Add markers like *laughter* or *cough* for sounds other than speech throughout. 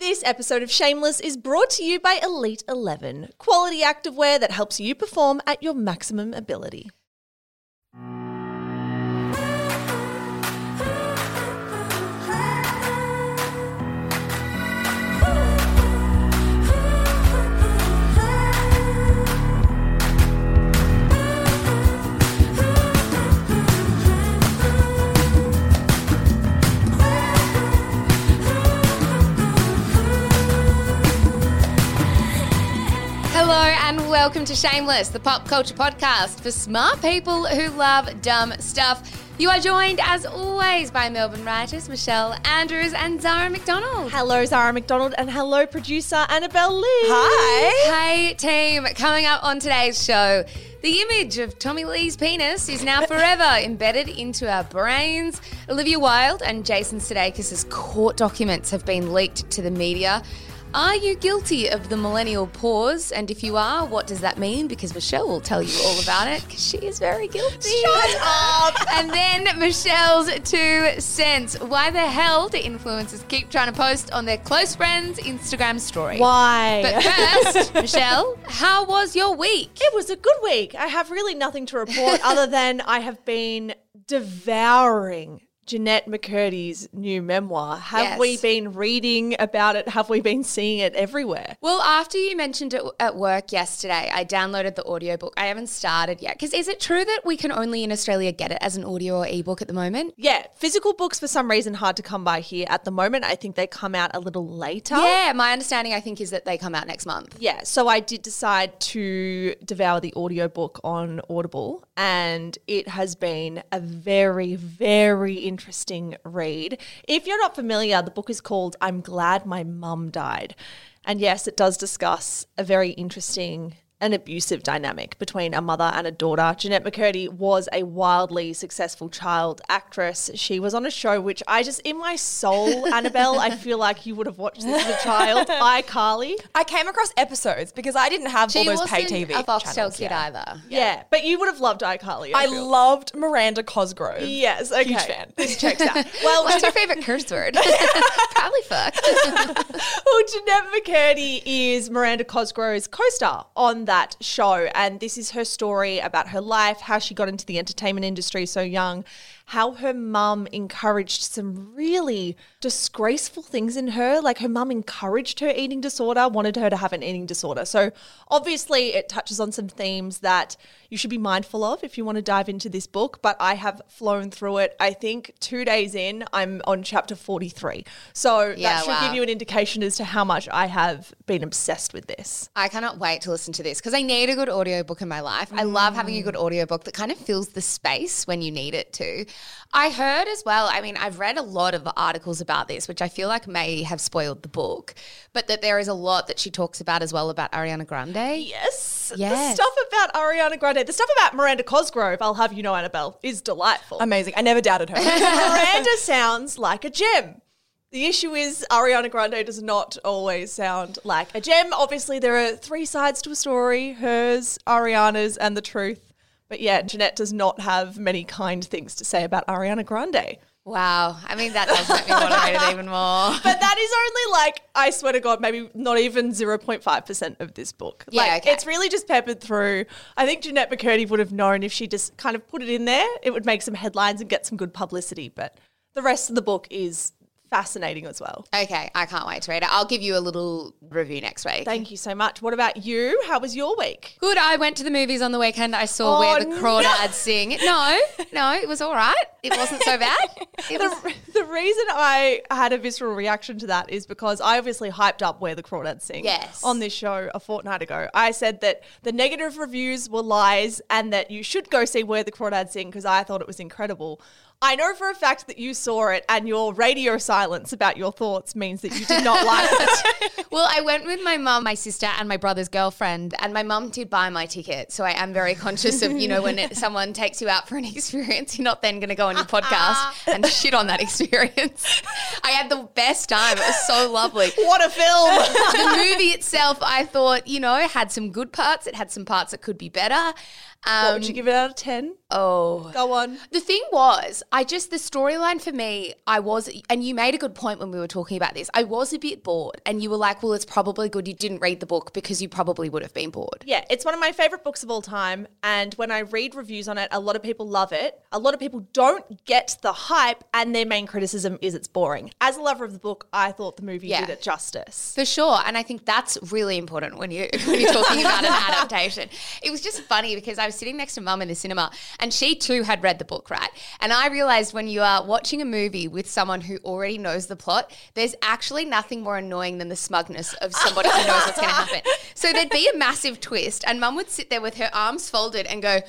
This episode of Shameless is brought to you by Elite 11, quality activewear that helps you perform at your maximum ability. Hello, and welcome to Shameless, the pop culture podcast for smart people who love dumb stuff. You are joined, as always, by Melbourne writers Michelle Andrews and Zara McDonald. Hello, Zara McDonald, and hello, producer Annabelle Lee. Hi. Hey, team. Coming up on today's show, the image of Tommy Lee's penis is now forever *laughs* embedded into our brains. Olivia Wilde and Jason Sudeikis' court documents have been leaked to the media. Are you guilty of the millennial pause? And if you are, what does that mean? Because Michelle will tell you all about it because she is very guilty. Shut up! *laughs* and then Michelle's two cents. Why the hell do influencers keep trying to post on their close friends' Instagram story? Why? But *laughs* first, Michelle, how was your week? it was a good week. I have really nothing to report *laughs* other than I have been devouring Jennette McCurdy's new memoir. Have Yes. we been reading about it? Have we been seeing it everywhere? Well, after you mentioned it at work yesterday, I downloaded the audiobook. I haven't started yet. Because is it true that we can only in Australia get it as an audio or ebook at the moment? Yeah, physical books for some reason hard to come by here at the moment. I think they come out a little later. Yeah, my understanding, I think, is that they come out next month. Yeah, so I did decide to devour the audiobook on Audible, and it has been a very, very interesting read. If you're not familiar, the book is called I'm Glad My Mum Died. And yes, it does discuss a very interesting and abusive dynamic between a mother and a daughter. Jennette McCurdy was a wildly successful child actress. She was on a show which I just, in my soul, *laughs* Annabelle, I feel like you would have watched this as a child. *laughs* iCarly. I came across episodes because I didn't have all She those pay wasn't TV a Foxtel channels. kid yeah. either. Yeah. but you would have loved iCarly. I feel. loved Miranda Cosgrove. Yes, okay. Huge fan. *laughs* This checks out. Well, What's your favorite curse word? Probably fuck. well, Jennette McCurdy is Miranda Cosgrove's co-star on that show, and this is her story about her life, how she got into the entertainment industry so young, how her mum encouraged some really disgraceful things in her. Like her mum encouraged her eating disorder, wanted her to have an eating disorder. So obviously, it touches on some themes that you should be mindful of if you want to dive into this book. But I have flown through it. I think two days in, I'm on chapter 43. So Yeah, that should wow. give you an indication as to how much I have been obsessed with this. I cannot wait to listen to this because I need a good audiobook in my life. I love having a mm. good audiobook that kind of fills the space when you need it to. I heard as well, I mean, I've read a lot of articles about this, which I feel like may have spoiled the book, but that there is a lot that she talks about as well about Ariana Grande. Yes. Yes. The stuff about Ariana Grande, the stuff about Miranda Cosgrove, I'll have you know, Annabelle, is delightful. Amazing. I never doubted her. *laughs* Miranda sounds like a gem. The issue is Ariana Grande does not always sound like a gem. Obviously, there are three sides to a story hers, Ariana's, and the truth. But yeah, Jennette does not have many kind things to say about Ariana Grande. Wow. I mean, that does make me want to read it even more. *laughs* But that is only like, I swear to God, maybe not even 0.5% of this book. Yeah, like, okay. it's really just peppered through. I think Jennette McCurdy would have known if she just kind of put it in there, it would make some headlines and get some good publicity. But the rest of the book is fascinating as well. Okay, I can't wait to read it. I'll give you a little review next week. Thank you so much. What about you? How was your week? Good. I went to the movies on the weekend. I saw Oh, where the no. crawdads *laughs* sing. No, no, it was all right. It wasn't so bad. *laughs* It was, The, the reason I had a visceral reaction to that is because I obviously hyped up Where the Crawdads Sing Yes. on this show a fortnight ago. I said that the negative reviews were lies and that you should go see Where the Crawdads Sing because I thought it was incredible. I know for a fact that you saw it and your radio silence about your thoughts means that you did not like it. *laughs* well, I went with my mum, my sister, and my brother's girlfriend, and my mum did buy my ticket. So I am very conscious of, you know, when it, someone takes you out for an *laughs* experience, you're not then going to go on your podcast *laughs* and shit on that experience. I had the best time. It was so lovely. what a film! the movie itself, I thought, you know, had some good parts. It had some parts that could be better. Um, what would you give it out of 10? Oh, Go on. the thing was, I just the storyline for me, I was, and you made a good point when we were talking about this. I was a bit bored, and you were like, "Well, it's probably good you didn't read the book because you probably would have been bored." Yeah, it's one of my favorite books of all time. And when I read reviews on it, a lot of people love it. A lot of people don't get the hype, and their main criticism is it's boring. As a lover of the book, I thought the movie Yeah. did it justice. For sure, and I think that's really important when you *laughs* when you're talking about an adaptation. It was just funny because I was sitting next to Mum in the cinema, and she too had read the book, right? And I realized when you are watching a movie with someone who already knows the plot, there's actually nothing more annoying than the smugness of somebody who knows what's going to happen. *laughs* So there'd be a massive twist, and Mum would sit there with her arms folded and go.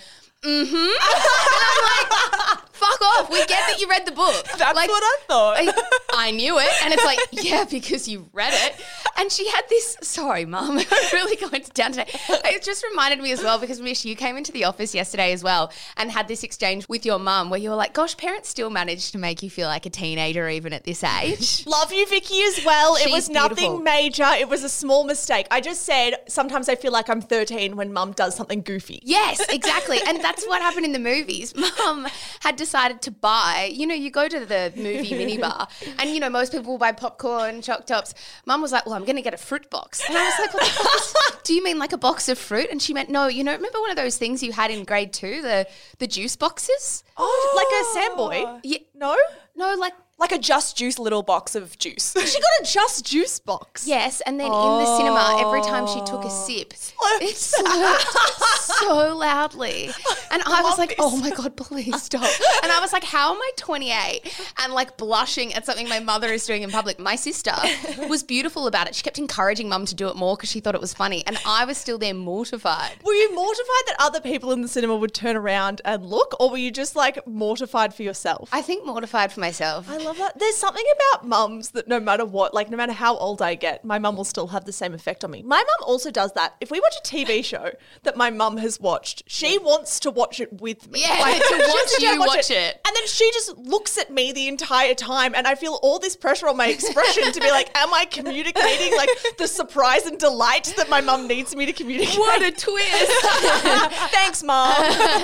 Mm-hmm. *laughs* And I'm like, fuck off. We get that you read the book. *laughs* That's like, what I thought. I, *laughs* I knew it. And it's like, yeah, because you read it. And she had this, sorry, mum, I'm really going down today. It just reminded me as well because, Mish, you came into the office yesterday as well and had this exchange with your mum where you were like, gosh, parents still manage to make you feel like a teenager even at this age. Love you, Vicky, as well. it She's was nothing beautiful. major. It was a small mistake. I just said sometimes I feel like I'm 13 when mum does something goofy. Yes, exactly. And that's what happened in the movies. *laughs* Mum had decided to buy, you know, you go to the movie minibar and, you know, most people will buy popcorn, choc tops. Mum was like, well, I'm going to get a fruit box. And I was like, what *laughs* do you mean like a box of fruit? And she meant, no, you know, remember one of those things you had in grade two, the, the juice boxes? Oh, like a Samboy? Yeah, No? no, like, like a just juice little box of juice. *laughs* She got a just juice box. yes. And then in the cinema, every time she took a oh. sip, *laughs* it slurped so loudly. *laughs* And I was like, oh my God, please stop. And I was like, how am I 28 and like blushing at something my mother is doing in public? My sister was beautiful about it. She kept encouraging mum to do it more because she thought it was funny. And I was still there mortified. Were you mortified that other people in the cinema would turn around and look, or were you just like mortified for yourself? I think mortified for myself. I love that. There's something about mums that no matter what, like no matter how old I get, my mum will still have the same effect on me. My mum also does that. If we watch a TV *laughs* show that my mum has watched, she wants to watch it with me. Yeah, Like, *laughs* to watch you watch watch it. And then she just looks at me the entire time and I feel all this pressure on my expression to be like, *laughs* am I communicating like the surprise and delight that my mum needs me to communicate? what a twist. Thanks, mum.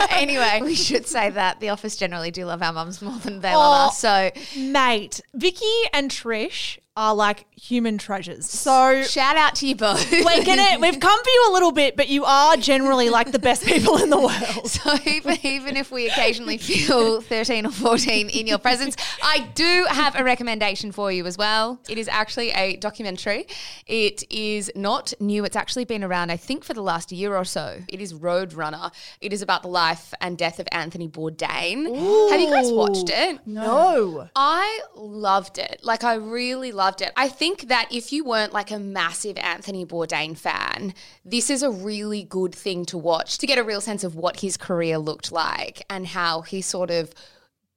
anyway, we should say that the office generally do love our mums more than they Oh. love us. So Mate, Vicky and Trish are like human treasures. So shout out to you both. *laughs* we're gonna we've come for you a little bit, but you are generally like the best people in the world. *laughs* So even, even if we occasionally feel 13 or 14 in your presence, I do have a recommendation for you as well. It is actually a documentary. It is not new. It's actually been around, I think, for the last year or so. It is Roadrunner. It is about the life and death of Anthony Bourdain. Have you guys watched it? No. I loved it. Like, I really loved it. I think that if you weren't like a massive Anthony Bourdain fan, this is a really good thing to watch to get a real sense of what his career looked like and how he sort of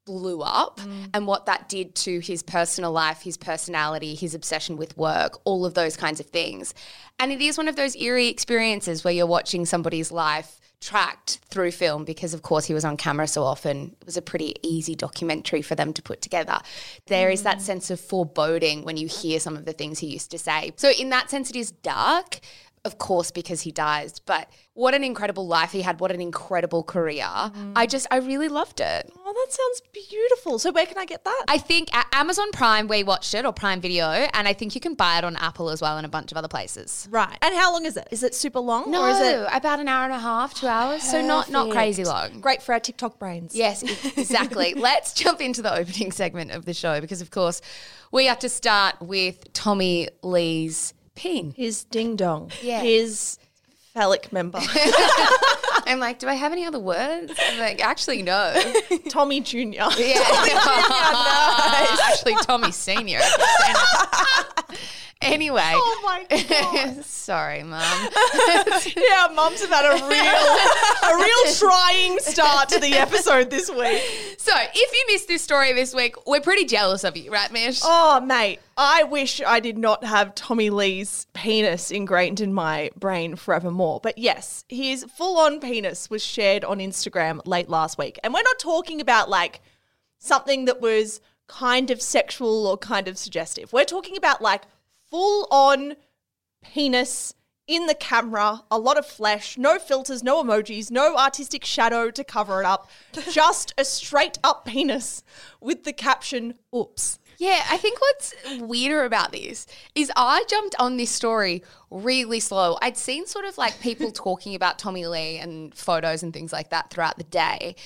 blew up mm. and what that did to his personal life, his personality, his obsession with work, all of those kinds of things. And it is one of those eerie experiences where you're watching somebody's life tracked through film because of course he was on camera so often. It was a pretty easy documentary for them to put together. There is that mm. sense of foreboding when you hear some of the things he used to say. So in that sense it is dark of course, because he dies, but what an incredible life he had. What an incredible career. I just, I really loved it. Oh, that sounds beautiful. So where can I get that? I think at Amazon Prime, we watched it, or Prime Video, and I think you can buy it on Apple as well and a bunch of other places. right. And how long is it? Is it super long? No, Or is it about an hour and a half, two hours. So not not crazy long. great for our TikTok brains? Yes, exactly. *laughs* Let's jump into the opening segment of the show because, of course, we have to start with Tommy Lee's pin. His ding dong. Yeah. His phallic member. *laughs* *laughs* I'm like, do I have any other words? I'm like, actually, no. *laughs* Tommy Jr. Yeah, nice actually, Tommy Senior. anyway, Oh my god. sorry, mum. yeah, mums have had a real a real trying start to the episode this week. So, if you missed this story this week, we're pretty jealous of you, right, Mish? Oh, mate, I wish I did not have Tommy Lee's penis ingrained in my brain forevermore. But yes, his full on penis was shared on Instagram late last week. And we're not talking about like something that was kind of sexual or kind of suggestive. We're talking about like full on penis in the camera, a lot of flesh, no filters, no emojis, no artistic shadow to cover it up, *laughs* just a straight up penis with the caption, oops. Yeah, I think what's weirder about this is I jumped on this story really slow. I'd seen sort of like people *laughs* talking about Tommy Lee and photos and things like that throughout the day.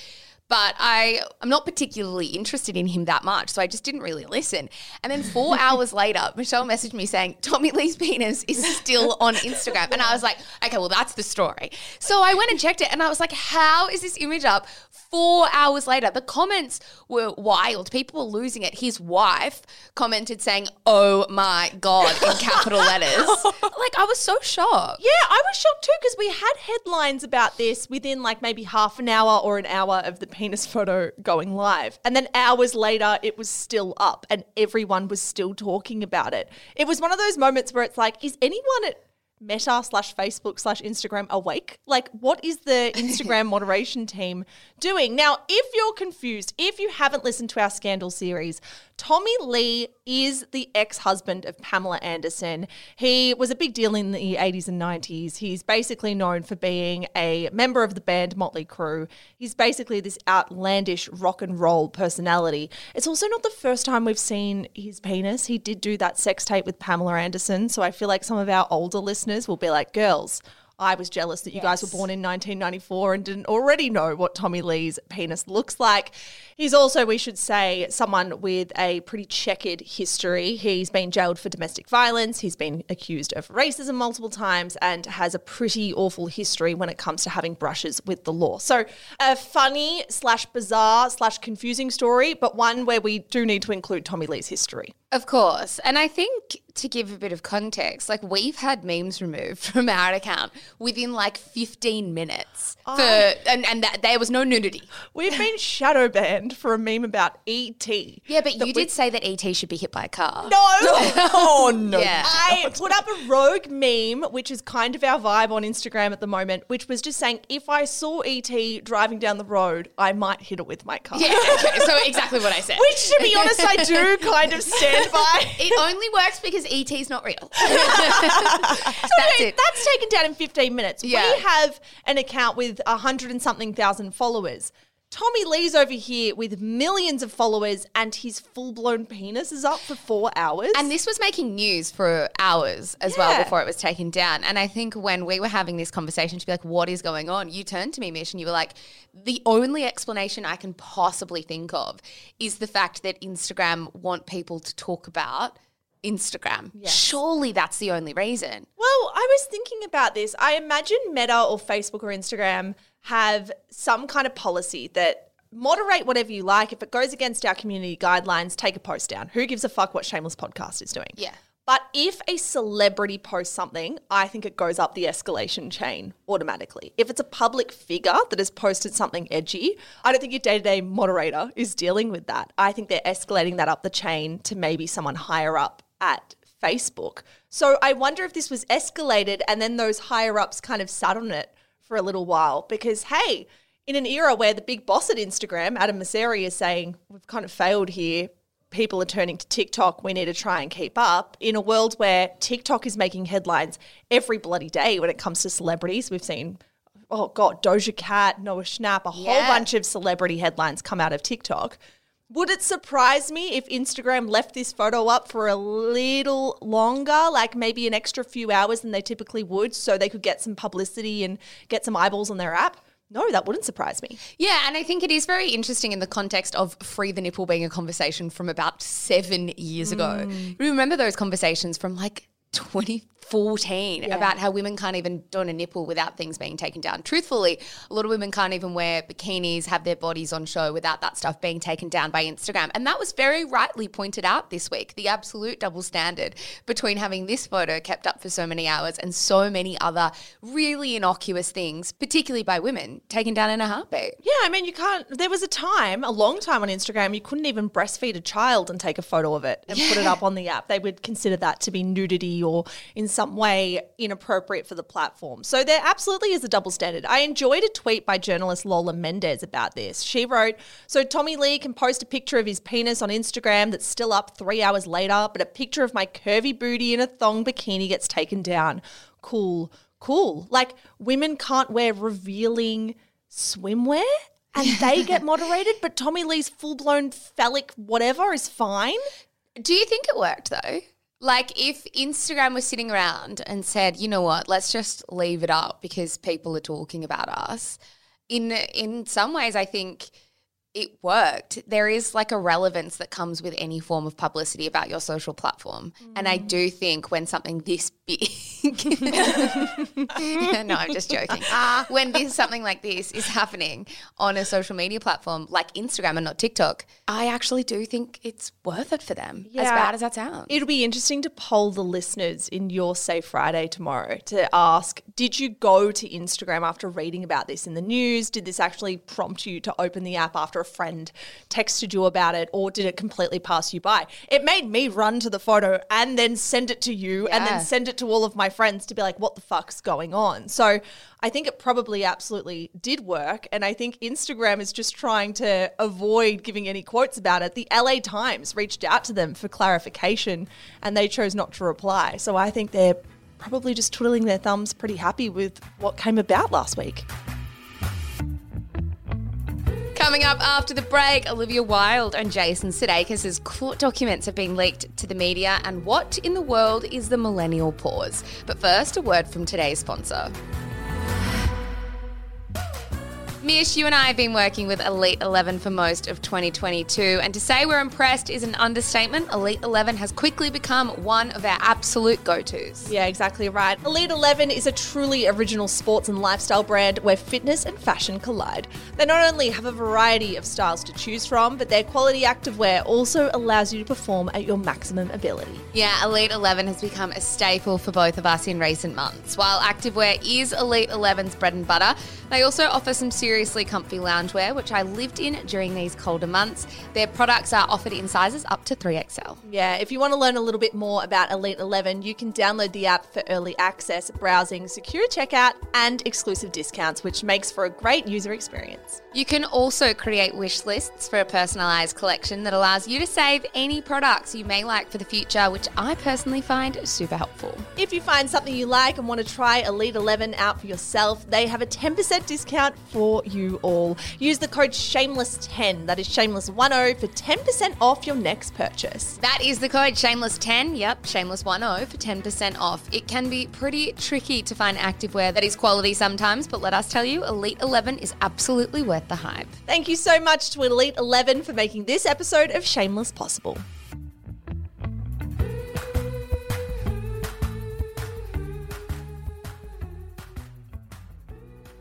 But I, I'm not particularly interested in him that much, so I just didn't really listen. And then four *laughs* hours later, Michelle messaged me saying Tommy Lee's penis is still on Instagram, and I was like, okay, well that's the story. So I went and checked it, and I was like, how is this image up? Four hours later, the comments were wild. People were losing it. His wife commented saying, "Oh my god!" in capital *laughs* letters. like I was so shocked. Yeah, I was shocked too because we had headlines about this within like maybe half an hour or an hour of the penis photo going live. And then hours later, it was still up and everyone was still talking about it. It was one of those moments where it's like, is anyone at Meta slash Facebook slash Instagram awake? Like, what is the *laughs* Instagram moderation team doing? Now, if you're confused, if you haven't listened to our scandal series, Tommy Lee is the ex husband of Pamela Anderson. He was a big deal in the 80s and 90s. He's basically known for being a member of the band Motley Crue. He's basically this outlandish rock and roll personality. It's also not the first time we've seen his penis. He did do that sex tape with Pamela Anderson. So I feel like some of our older listeners will be like, girls, I was jealous that you guys were born in 1994 and didn't already know what Tommy Lee's penis looks like. He's also, we should say, someone with a pretty checkered history. He's been jailed for domestic violence, he's been accused of racism multiple times, and has a pretty awful history when it comes to having brushes with the law. So, a funny slash bizarre slash confusing story, but one where we do need to include Tommy Lee's history. Of course. And I think to give a bit of context, like we've had memes removed *laughs* from our account within like 15 minutes. For and, and that there was no nudity. We've been *laughs* shadow banned for a meme about E ET. Yeah, but you did say that ET should be hit by a car. No. *laughs* oh no. Yeah. I put up a rogue meme, which is kind of our vibe on Instagram at the moment, which was just saying if I saw ET driving down the road, I might hit it with my car. Yeah, okay, so exactly what I said. Which, to be honest, I do kind of stand it only works because ET's not real. *laughs* That's Anyway, it. That's taken down in 15 minutes. Yeah. We have an account with a hundred and something thousand followers. Tommy Lee's over here with millions of followers, and his full blown penis is up for four hours. And this was making news for hours as well before it was taken down. And I think when we were having this conversation to be like, what is going on? You turned to me, Mish, and you were like, the only explanation I can possibly think of is the fact that Instagram want people to talk about Instagram. Surely that's the only reason. Well, I was thinking about this. I imagine Meta or Facebook or Instagram have some kind of policy that moderate whatever you like. If it goes against our community guidelines, take a post down. Who gives a fuck what Shameless Podcast is doing? Yeah. But if a celebrity posts something, I think it goes up the escalation chain automatically. If it's a public figure that has posted something edgy, I don't think your day to day moderator is dealing with that. I think they're escalating that up the chain to maybe someone higher up at Facebook. So I wonder if this was escalated and then those higher ups kind of sat on it for a little while because, hey, in an era where the big boss at Instagram, Adam Mosseri, is saying, we've kind of failed here, people are turning to TikTok, we need to try and keep up. In a world where TikTok is making headlines every bloody day when it comes to celebrities, we've seen, oh God, Doja Cat, Noah Schnapp, a whole bunch of celebrity headlines come out of TikTok. Would it surprise me if Instagram left this photo up for a little longer, like maybe an extra few hours than they typically would, so they could get some publicity and get some eyeballs on their app? No, that wouldn't surprise me. Yeah, and I think it is very interesting in the context of free the nipple being a conversation from about seven years ago. Mm. Remember those conversations from like 2014 about how women can't even don a nipple without things being taken down. Truthfully, a lot of women can't even wear bikinis, have their bodies on show without that stuff being taken down by Instagram. And that was very rightly pointed out this week the absolute double standard between having this photo kept up for so many hours and so many other really innocuous things, particularly by women, taken down in a heartbeat. Yeah, I mean, you can't. There was a time, a long time on Instagram, you couldn't even breastfeed a child and take a photo of it and put it up on the app. They would consider that to be nudity or in some way inappropriate for the platform. So there absolutely is a double standard. I enjoyed a tweet by journalist Lola Mendez about this. She wrote So Tommy Lee can post a picture of his penis on Instagram that's still up three hours later, but a picture of my curvy booty in a thong bikini gets taken down. Cool, cool. Like women can't wear revealing swimwear and *laughs* they get moderated, but Tommy Lee's full blown phallic whatever is fine. Do you think it worked though? Like if Instagram was sitting around and said, "You know what? Let's just leave it up because people are talking about us." In in some ways I think it worked. There is like a relevance that comes with any form of publicity about your social platform. And I do think when something this big *laughs* No, I'm just joking. Ah. when this something like this is happening on a social media platform like Instagram and not TikTok, I actually do think it's worth it for them. As bad as that sounds. It'll be interesting to poll the listeners in your Safe Friday tomorrow to ask Did you go to Instagram after reading about this in the news? Did this actually prompt you to open the app after a friend texted you about it, or did it completely pass you by? It made me run to the photo and then send it to you and then send it to all of my friends to be like, What the fuck's going on? So I think it probably absolutely did work. And I think Instagram is just trying to avoid giving any quotes about it. The LA Times reached out to them for clarification and they chose not to reply. So I think they're probably just twiddling their thumbs, pretty happy with what came about last week. Coming up after the break, Olivia Wilde and Jason Sudeikis' court documents have been leaked to the media, and what in the world is the millennial pause? But first, a word from today's sponsor. Mish, you and I have been working with Elite 11 for most of 2022, and to say we're impressed is an understatement. Elite 11 has quickly become one of our absolute go tos. Yeah, exactly right. Elite 11 is a truly original sports and lifestyle brand where fitness and fashion collide. They not only have a variety of styles to choose from, but their quality activewear also allows you to perform at your maximum ability. Yeah, Elite 11 has become a staple for both of us in recent months. While activewear is Elite 11's bread and butter, they also offer some seriously comfy loungewear, which I lived in during these colder months. Their products are offered in sizes up to 3XL. Yeah, if you want to learn a little bit more about Elite 11, you can download the app for early access, browsing, secure checkout, and exclusive discounts, which makes for a great user experience. You can also create wish lists for a personalized collection that allows you to save any products you may like for the future, which I personally find super helpful. If you find something you like and want to try Elite 11 out for yourself, they have a 10% discount for you all. Use the code SHAMELESS10, that is SHAMELESS10 for 10% off your next purchase. That is the code shameless10. Yep, shameless10 for 10% off. It can be pretty tricky to find activewear that is quality sometimes, but let us tell you, Elite 11 is absolutely worth the hype. Thank you so much to Elite 11 for making this episode of Shameless possible.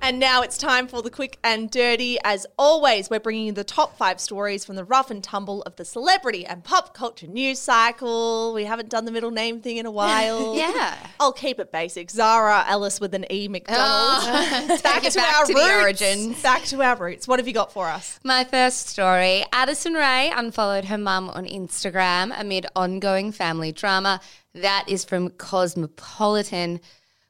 And now it's time for the quick and dirty. As always, we're bringing you the top five stories from the rough and tumble of the celebrity and pop culture news cycle. We haven't done the middle name thing in a while. *laughs* Yeah. I'll keep it basic. Zara Ellis with an E McDonald. Oh. *laughs* It back to the origins. Back to our roots. What have you got for us? My first story Addison Rae unfollowed her mum on Instagram amid ongoing family drama. That is from Cosmopolitan.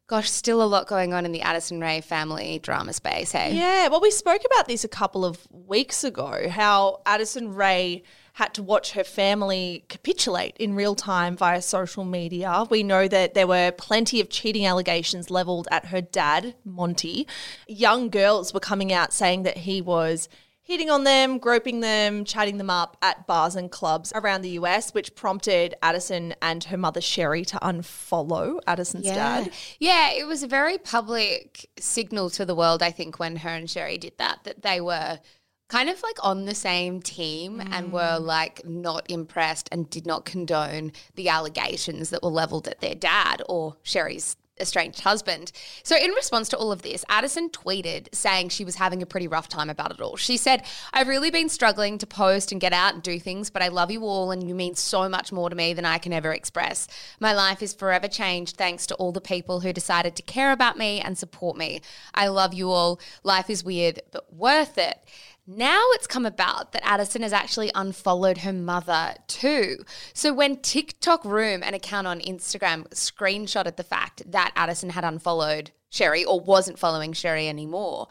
Gosh, still a lot going on in the Addison Rae family drama space, hey? Yeah, well, we spoke about this a couple of weeks ago how Addison Rae had to watch her family capitulate in real time via social media. We know that there were plenty of cheating allegations leveled at her dad, Monty. Young girls were coming out saying that he was hitting on them, groping them, chatting them up at bars and clubs around the US, which prompted Addison and her mother Sheri to unfollow Addison's dad. Yeah, it was a very public signal to the world, I think, when her and Sheri did that, that they were kind of like on the same team and were mm. like not impressed and did not condone the allegations that were leveled at their dad or Sheri's estranged husband. So, in response to all of this, Addison tweeted saying she was having a pretty rough time about it all. She said, I've really been struggling to post and get out and do things, but I love you all and you mean so much more to me than I can ever express. My life is forever changed thanks to all the people who decided to care about me and support me. I love you all. Life is weird, but worth it. Now it's come about that Addison has actually unfollowed her mother too. So when TikTok Room, an account on Instagram, screenshotted the fact that Addison had unfollowed Sheri or wasn't following Sheri anymore,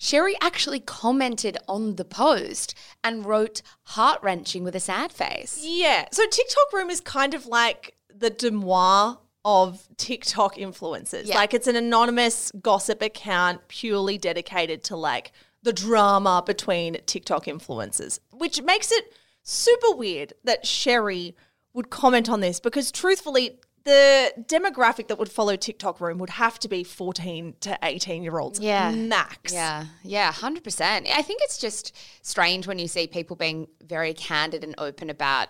Sheri actually commented on the post and wrote heart wrenching with a sad face. Yeah. So TikTok Room is kind of like the Deuxmoi of TikTok influencers. Yeah. Like it's an anonymous gossip account purely dedicated to like the drama between TikTok influencers, which makes it super weird that Sheri would comment on this because truthfully, the demographic that would follow TikTok Room would have to be 14 to 18 year olds Yeah. max. Yeah, yeah, 100%. I think it's just strange when you see people being very candid and open about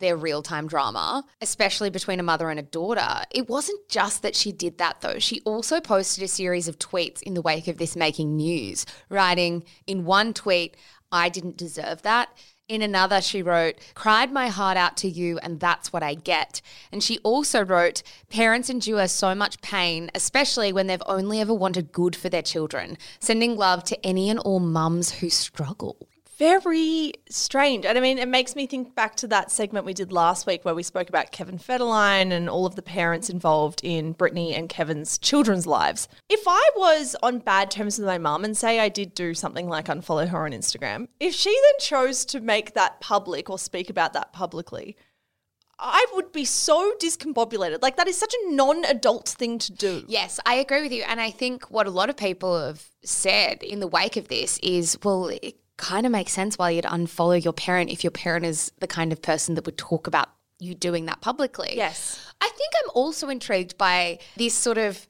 their real time drama, especially between a mother and a daughter. It wasn't just that she did that, though. She also posted a series of tweets in the wake of this making news, writing in one tweet, I didn't deserve that. In another, she wrote, Cried my heart out to you, and that's what I get. And she also wrote, Parents endure so much pain, especially when they've only ever wanted good for their children. Sending love to any and all mums who struggle. Very strange. And I mean, it makes me think back to that segment we did last week where we spoke about Kevin Federline and all of the parents involved in Britney and Kevin's children's lives. If I was on bad terms with my mum and say I did do something like unfollow her on Instagram, if she then chose to make that public or speak about that publicly, I would be so discombobulated. Like, that is such a non adult thing to do. Yes, I agree with you. And I think what a lot of people have said in the wake of this is, well, kind of makes sense why you'd unfollow your parent if your parent is the kind of person that would talk about you doing that publicly. Yes. I think I'm also intrigued by this sort of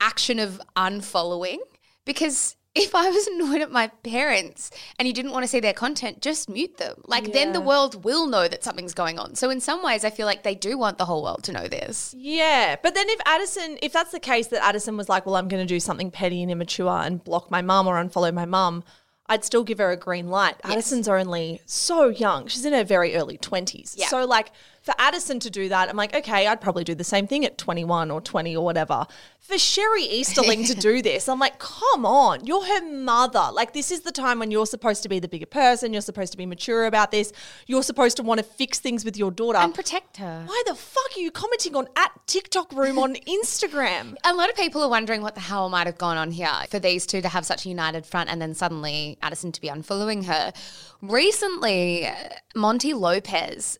action of unfollowing because if I was *laughs* annoyed at my parents and you didn't want to see their content, just mute them. Like then the world will know that something's going on. So in some ways I feel like they do want the whole world to know this. Yeah, but then if Addison, if that's the case that Addison was like, well, I'm going to do something petty and immature and block my mum or unfollow my mum, I'd still give her a green light. Addison's only so young. She's in her very early 20s. Yeah. So, like, for Addison to do that, I'm like, okay, I'd probably do the same thing at 21 or 20 or whatever. For Sheri Easterling to do *laughs* this, I'm like, come on, you're her mother. Like, this is the time when you're supposed to be the bigger person. You're supposed to be mature about this. You're supposed to want to fix things with your daughter. And protect her. Why the fuck are you commenting on at TikTok room on Instagram? *laughs* A lot of people are wondering what the hell might have gone on here for these two to have such a united front and then suddenly Addison to be unfollowing her. Recently, Monty Lopez,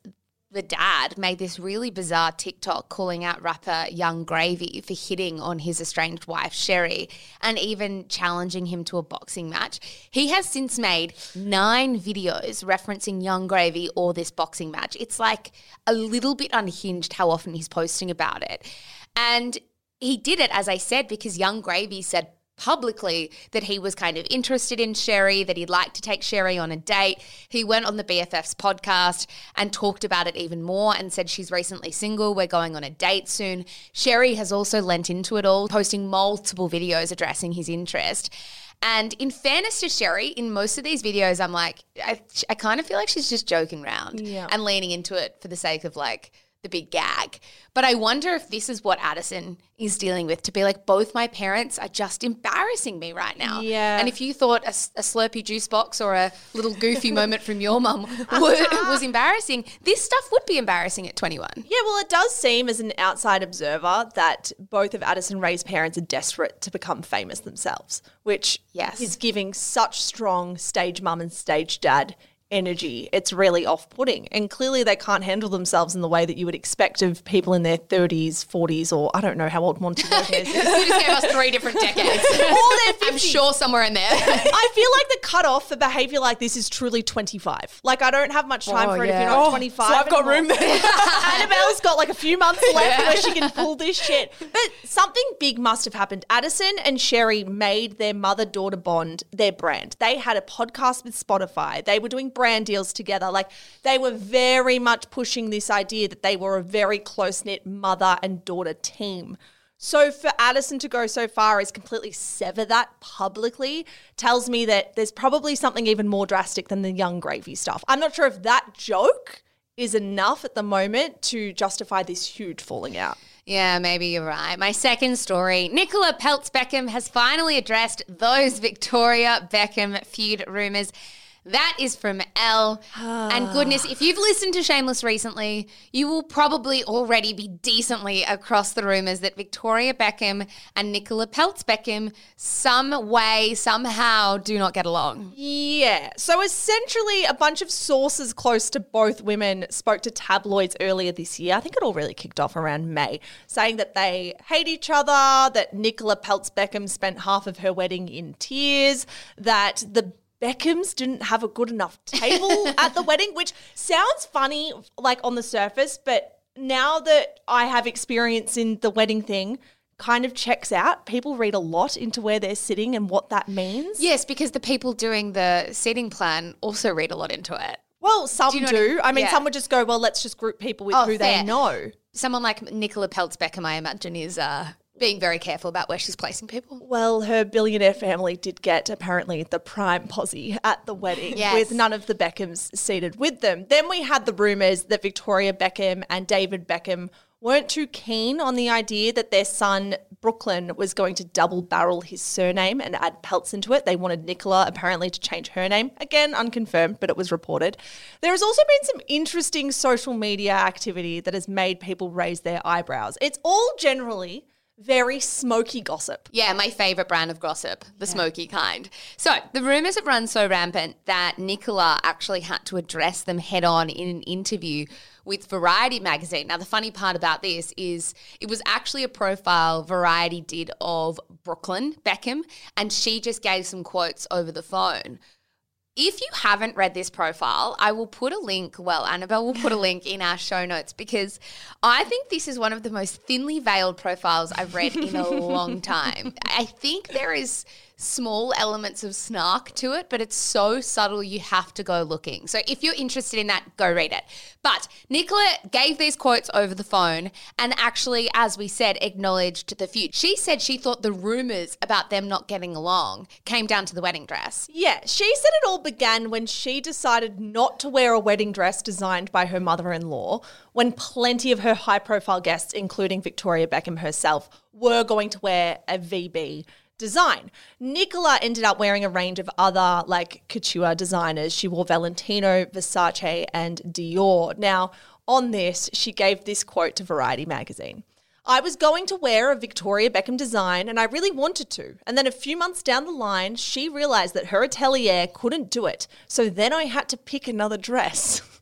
the dad, made this really bizarre TikTok calling out rapper Yung Gravy for hitting on his estranged wife, Sheri, and even challenging him to a boxing match. He has since made nine videos referencing Yung Gravy or this boxing match. It's like a little bit unhinged how often he's posting about it. And he did it, as I said, because Yung Gravy said publicly that he was kind of interested in Sheri, that he'd like to take Sheri on a date. He went on the BFFs podcast and talked about it even more and said she's recently single, we're going on a date soon. Sheri has also lent into it all, posting multiple videos addressing his interest. And in fairness to Sheri, in most of these videos, I'm like, I, I kind of feel like she's just joking around Yeah. and leaning into it for the sake of like the big gag. But I wonder if this is what Addison is dealing with to be like, both my parents are just embarrassing me right now. Yeah. And if you thought a Slurpee juice box or a little goofy *laughs* moment from your mum *laughs* *laughs* was embarrassing, this stuff would be embarrassing at 21. Yeah, well, it does seem as an outside observer that both of Addison Rae's parents are desperate to become famous themselves, which Yes. is giving such strong stage mum and stage dad energy. It's really off putting. And clearly, they can't handle themselves in the way that you would expect of people in their 30s, 40s, or I don't know how old Monty *laughs* Lopez is. You just gave us three different decades. *laughs* All their *laughs* I'm sure somewhere in there. I feel like the cutoff for behavior like this is truly 25. Like, I don't have much time Oh, for it if you're not Oh, 25. so I've got anymore. room there. Annabelle's got like a few months left where she can pull this shit. But something big must have happened. Addison and Sheri made their mother daughter bond their brand. They had a podcast with Spotify, they were doing brand deals together. Like, they were very much pushing this idea that they were a very close knit mother and daughter team. So for Addison to go so far as completely sever that publicly tells me that there's probably something even more drastic than the Yung Gravy stuff. I'm not sure if that joke is enough at the moment to justify this huge falling out. Yeah, maybe you're right. My second story Nicola Peltz Beckham has finally addressed those Victoria Beckham feud rumours. That is from Elle. and goodness, if you've listened to Shameless recently, you will probably already be decently across the rumours that Victoria Beckham and Nicola Peltz Beckham, some way, somehow, do not get along. Yeah. So essentially, a bunch of sources close to both women spoke to tabloids earlier this year. I think it all really kicked off around May, saying that they hate each other, that Nicola Peltz Beckham spent half of her wedding in tears, that the Beckhams didn't have a good enough table *laughs* at the wedding, which sounds funny, like on the surface, but now that I have experience in the wedding thing, kind of checks out. People read a lot into where they're sitting and what that means. Yes, because the people doing the seating plan also read a lot into it. Well, some Do do. you know I- I mean, yeah. some would just go, well, let's just group people with Oh, who fair. they know. Someone like Nicola Peltz Beckham, I imagine, is uh, being very careful about where she's placing people. Well, her billionaire family did get apparently the prime posse at the wedding Yes. with none of the Beckhams seated with them. Then we had the rumours that Victoria Beckham and David Beckham weren't too keen on the idea that their son Brooklyn was going to double barrel his surname and add Peltz into it. They wanted Nicola apparently to change her name. Again, unconfirmed, but it was reported. There has also been some interesting social media activity that has made people raise their eyebrows. It's all generally very smoky gossip. Yeah, my favorite brand of gossip, the smoky kind. So the rumors have run so rampant that Nicola actually had to address them head on in an interview with Variety magazine. Now, the funny part about this is it was actually a profile Variety did of Brooklyn Beckham, and she just gave some quotes over the phone. If you haven't read this profile, I will put a link. Well, Annabelle will put a *laughs* link in our show notes because I think this is one of the most thinly veiled profiles I've read in a long time. *laughs* I think there is small elements of snark to it, but it's so subtle you have to go looking. So if you're interested in that, go read it. But Nicola gave these quotes over the phone and actually, as we said, acknowledged the feud. She said she thought the rumors about them not getting along came down to the wedding dress. Yeah, she said it all began when she decided not to wear a wedding dress designed by her mother in law, when plenty of her high profile guests, including Victoria Beckham herself, were going to wear a VB design. Nicola ended up wearing a range of other like couture designers. She wore Valentino, Versace, and Dior. Now, on this, she gave this quote to Variety magazine. I was going to wear a Victoria Beckham design and I really wanted to. And then a few months down the line, she realized that her atelier couldn't do it. So then I had to pick another dress. *laughs*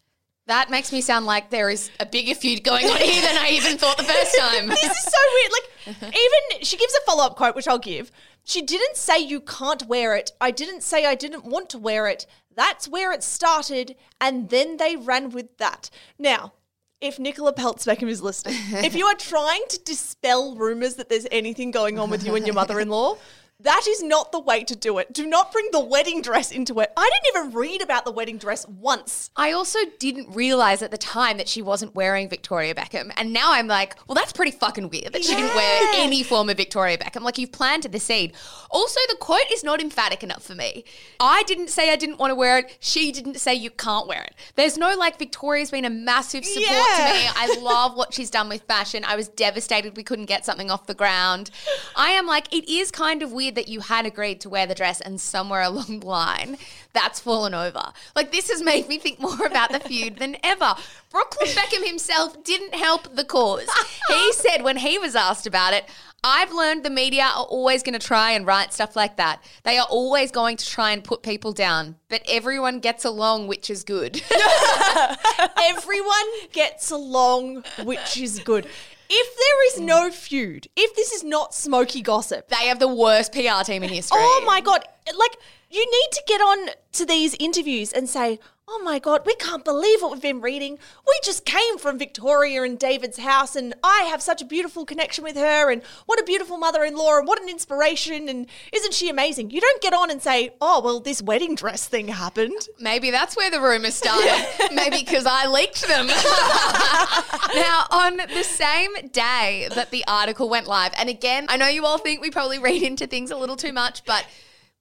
That makes me sound like there is a bigger feud going on here than I even thought the first time. *laughs* this is so weird. Like, even she gives a follow up quote, which I'll give. She didn't say you can't wear it. I didn't say I didn't want to wear it. That's where it started. And then they ran with that. Now, if Nicola Peltz Beckham is listening, if you are trying to dispel rumors that there's anything going on with you and your mother in law, that is not the way to do it. Do not bring the wedding dress into it. I didn't even read about the wedding dress once. I also didn't realize at the time that she wasn't wearing Victoria Beckham. And now I'm like, well, that's pretty fucking weird that she didn't wear any form of Victoria Beckham. Like, you've planted the seed. Also, the quote is not emphatic enough for me. I didn't say I didn't want to wear it. She didn't say you can't wear it. There's no like, Victoria's been a massive support to me. I love what she's done with fashion. I was devastated we couldn't get something off the ground. I am like, it is kind of weird that you had agreed to wear the dress and somewhere *laughs* along the line that's fallen over. Like, this has made me think more about the feud than ever. Brooklyn Beckham himself didn't help the cause. He *laughs* said when he was asked about it, I've learned the media are always going to try and write stuff like that. They are always going to try and put people down, but everyone gets along, which is good. *laughs* Everyone gets along, which is good. If there is no feud, if this is not smoky gossip, they have the worst PR team in history. oh my god, like you need to get on to these interviews and say, "Oh my god, we can't believe what we've been reading. We just came from Victoria and David's house and I have such a beautiful connection with her and what a beautiful mother-in-law and what an inspiration and isn't she amazing?" You don't get on and say, "Oh, well this wedding dress thing happened." Maybe that's where the rumors started. *laughs* Maybe because I leaked them. *laughs* now, on the same day that the article went live, and again, I know you all think we probably read into things a little too much, but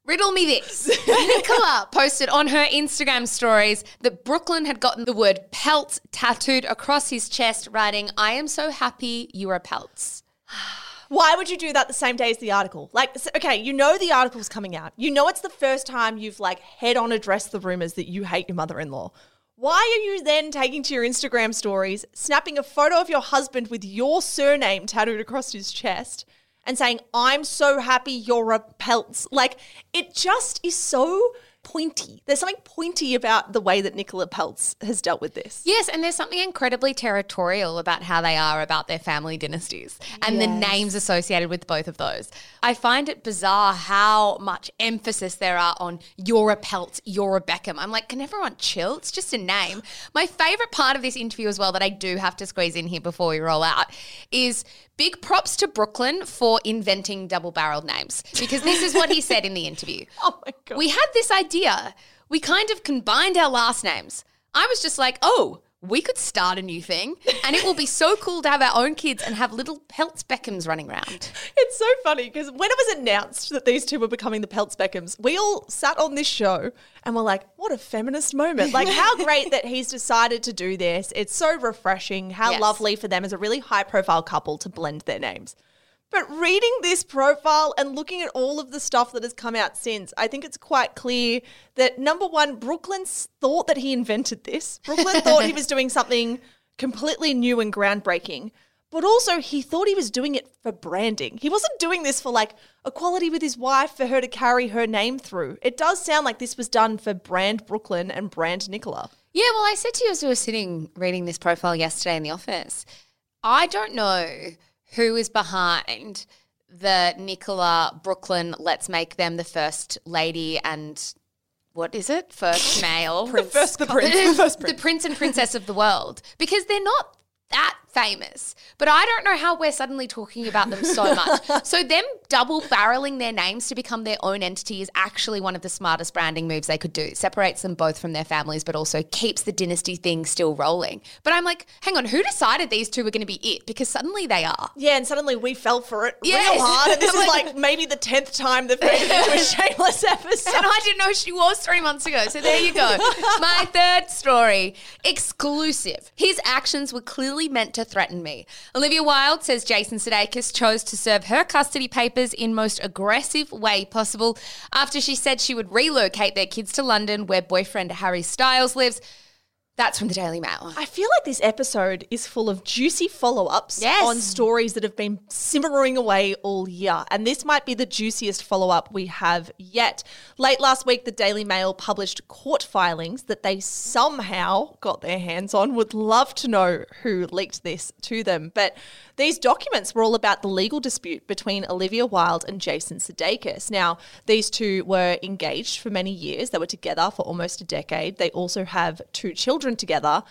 riddle me this. Nicola posted on her Instagram stories that Brooklyn had gotten the word Peltz tattooed across his chest, writing, I am so happy you are Peltz. *sighs* Why would you do that the same day as the article? Like, okay, you know the article's coming out. You know it's the first time you've like head on addressed the rumors that you hate your mother-in-law. Why are you then taking to your Instagram stories, snapping a photo of your husband with your surname tattooed across his chest, and saying, "I'm so happy you're a Peltz"? Like, it just is so pointy. There's something pointy about the way that Nicola Peltz has dealt with this. Yes, and there's something incredibly territorial about how they are about their family dynasties and the names associated with both of those. I find it bizarre how much emphasis there are on you're a Pelt, you're a Beckham. I'm like, can everyone chill? It's just a name. My favorite part of this interview as well that I do have to squeeze in here before we roll out is big props to Brooklyn for inventing double barreled names because this is what he said in the interview. *laughs* Oh my god. We had this idea. We kind of combined our last names. I was just like, oh, we could start a new thing and it will be so cool to have our own kids and have little Peltz Beckhams running around. It's so funny because when it was announced that these two were becoming the Peltz Beckhams, we all sat on this show and were like, what a feminist moment. Like, *laughs* how great that he's decided to do this. It's so refreshing. How Yes. lovely for them as a really high profile couple to blend their names. But reading this profile and looking at all of the stuff that has come out since, I think it's quite clear that number one, Brooklyn thought that he invented this. Brooklyn *laughs* thought he was doing something completely new and groundbreaking. But also, he thought he was doing it for branding. He wasn't doing this for like equality with his wife for her to carry her name through. It does sound like this was done for brand Brooklyn and brand Nicola. Yeah, well, I said to you as we were sitting reading this profile yesterday in the office, I don't know who is behind the Nicola Brooklyn, let's make them the first lady and what is it? First *laughs* male. the First the *laughs* prince. The first the prince. prince and princess of the world because they're not that famous. But I don't know how we're suddenly talking about them so *laughs* much. so them double barreling their names to become their own entity is actually one of the smartest branding moves they could do. It separates them both from their families but also keeps the dynasty thing still rolling. But I'm like, hang on, who decided these two were going to be it? Because suddenly they are. Yeah, and suddenly we fell for it Yes. real hard. And this *laughs* is Like- like maybe the tenth time they've made it into a shameless episode. And I didn't know she was three months ago. So there you go. *laughs* My third story exclusive. His actions were clearly meant to threaten me. Olivia Wilde says Jason Sudeikis chose to serve her custody papers in most aggressive way possible after she said she would relocate their kids to London where boyfriend Harry Styles lives. That's from the Daily Mail. I feel like this episode is full of juicy follow ups Yes. on stories that have been simmering away all year. And this might be the juiciest follow up we have yet. Late last week, the Daily Mail published court filings that they somehow got their hands on. Would love to know who leaked this to them. But these documents were all about the legal dispute between Olivia Wilde and Jason Sudeikis. Now, these two were engaged for many years. They were together for almost a decade. They also have two children together.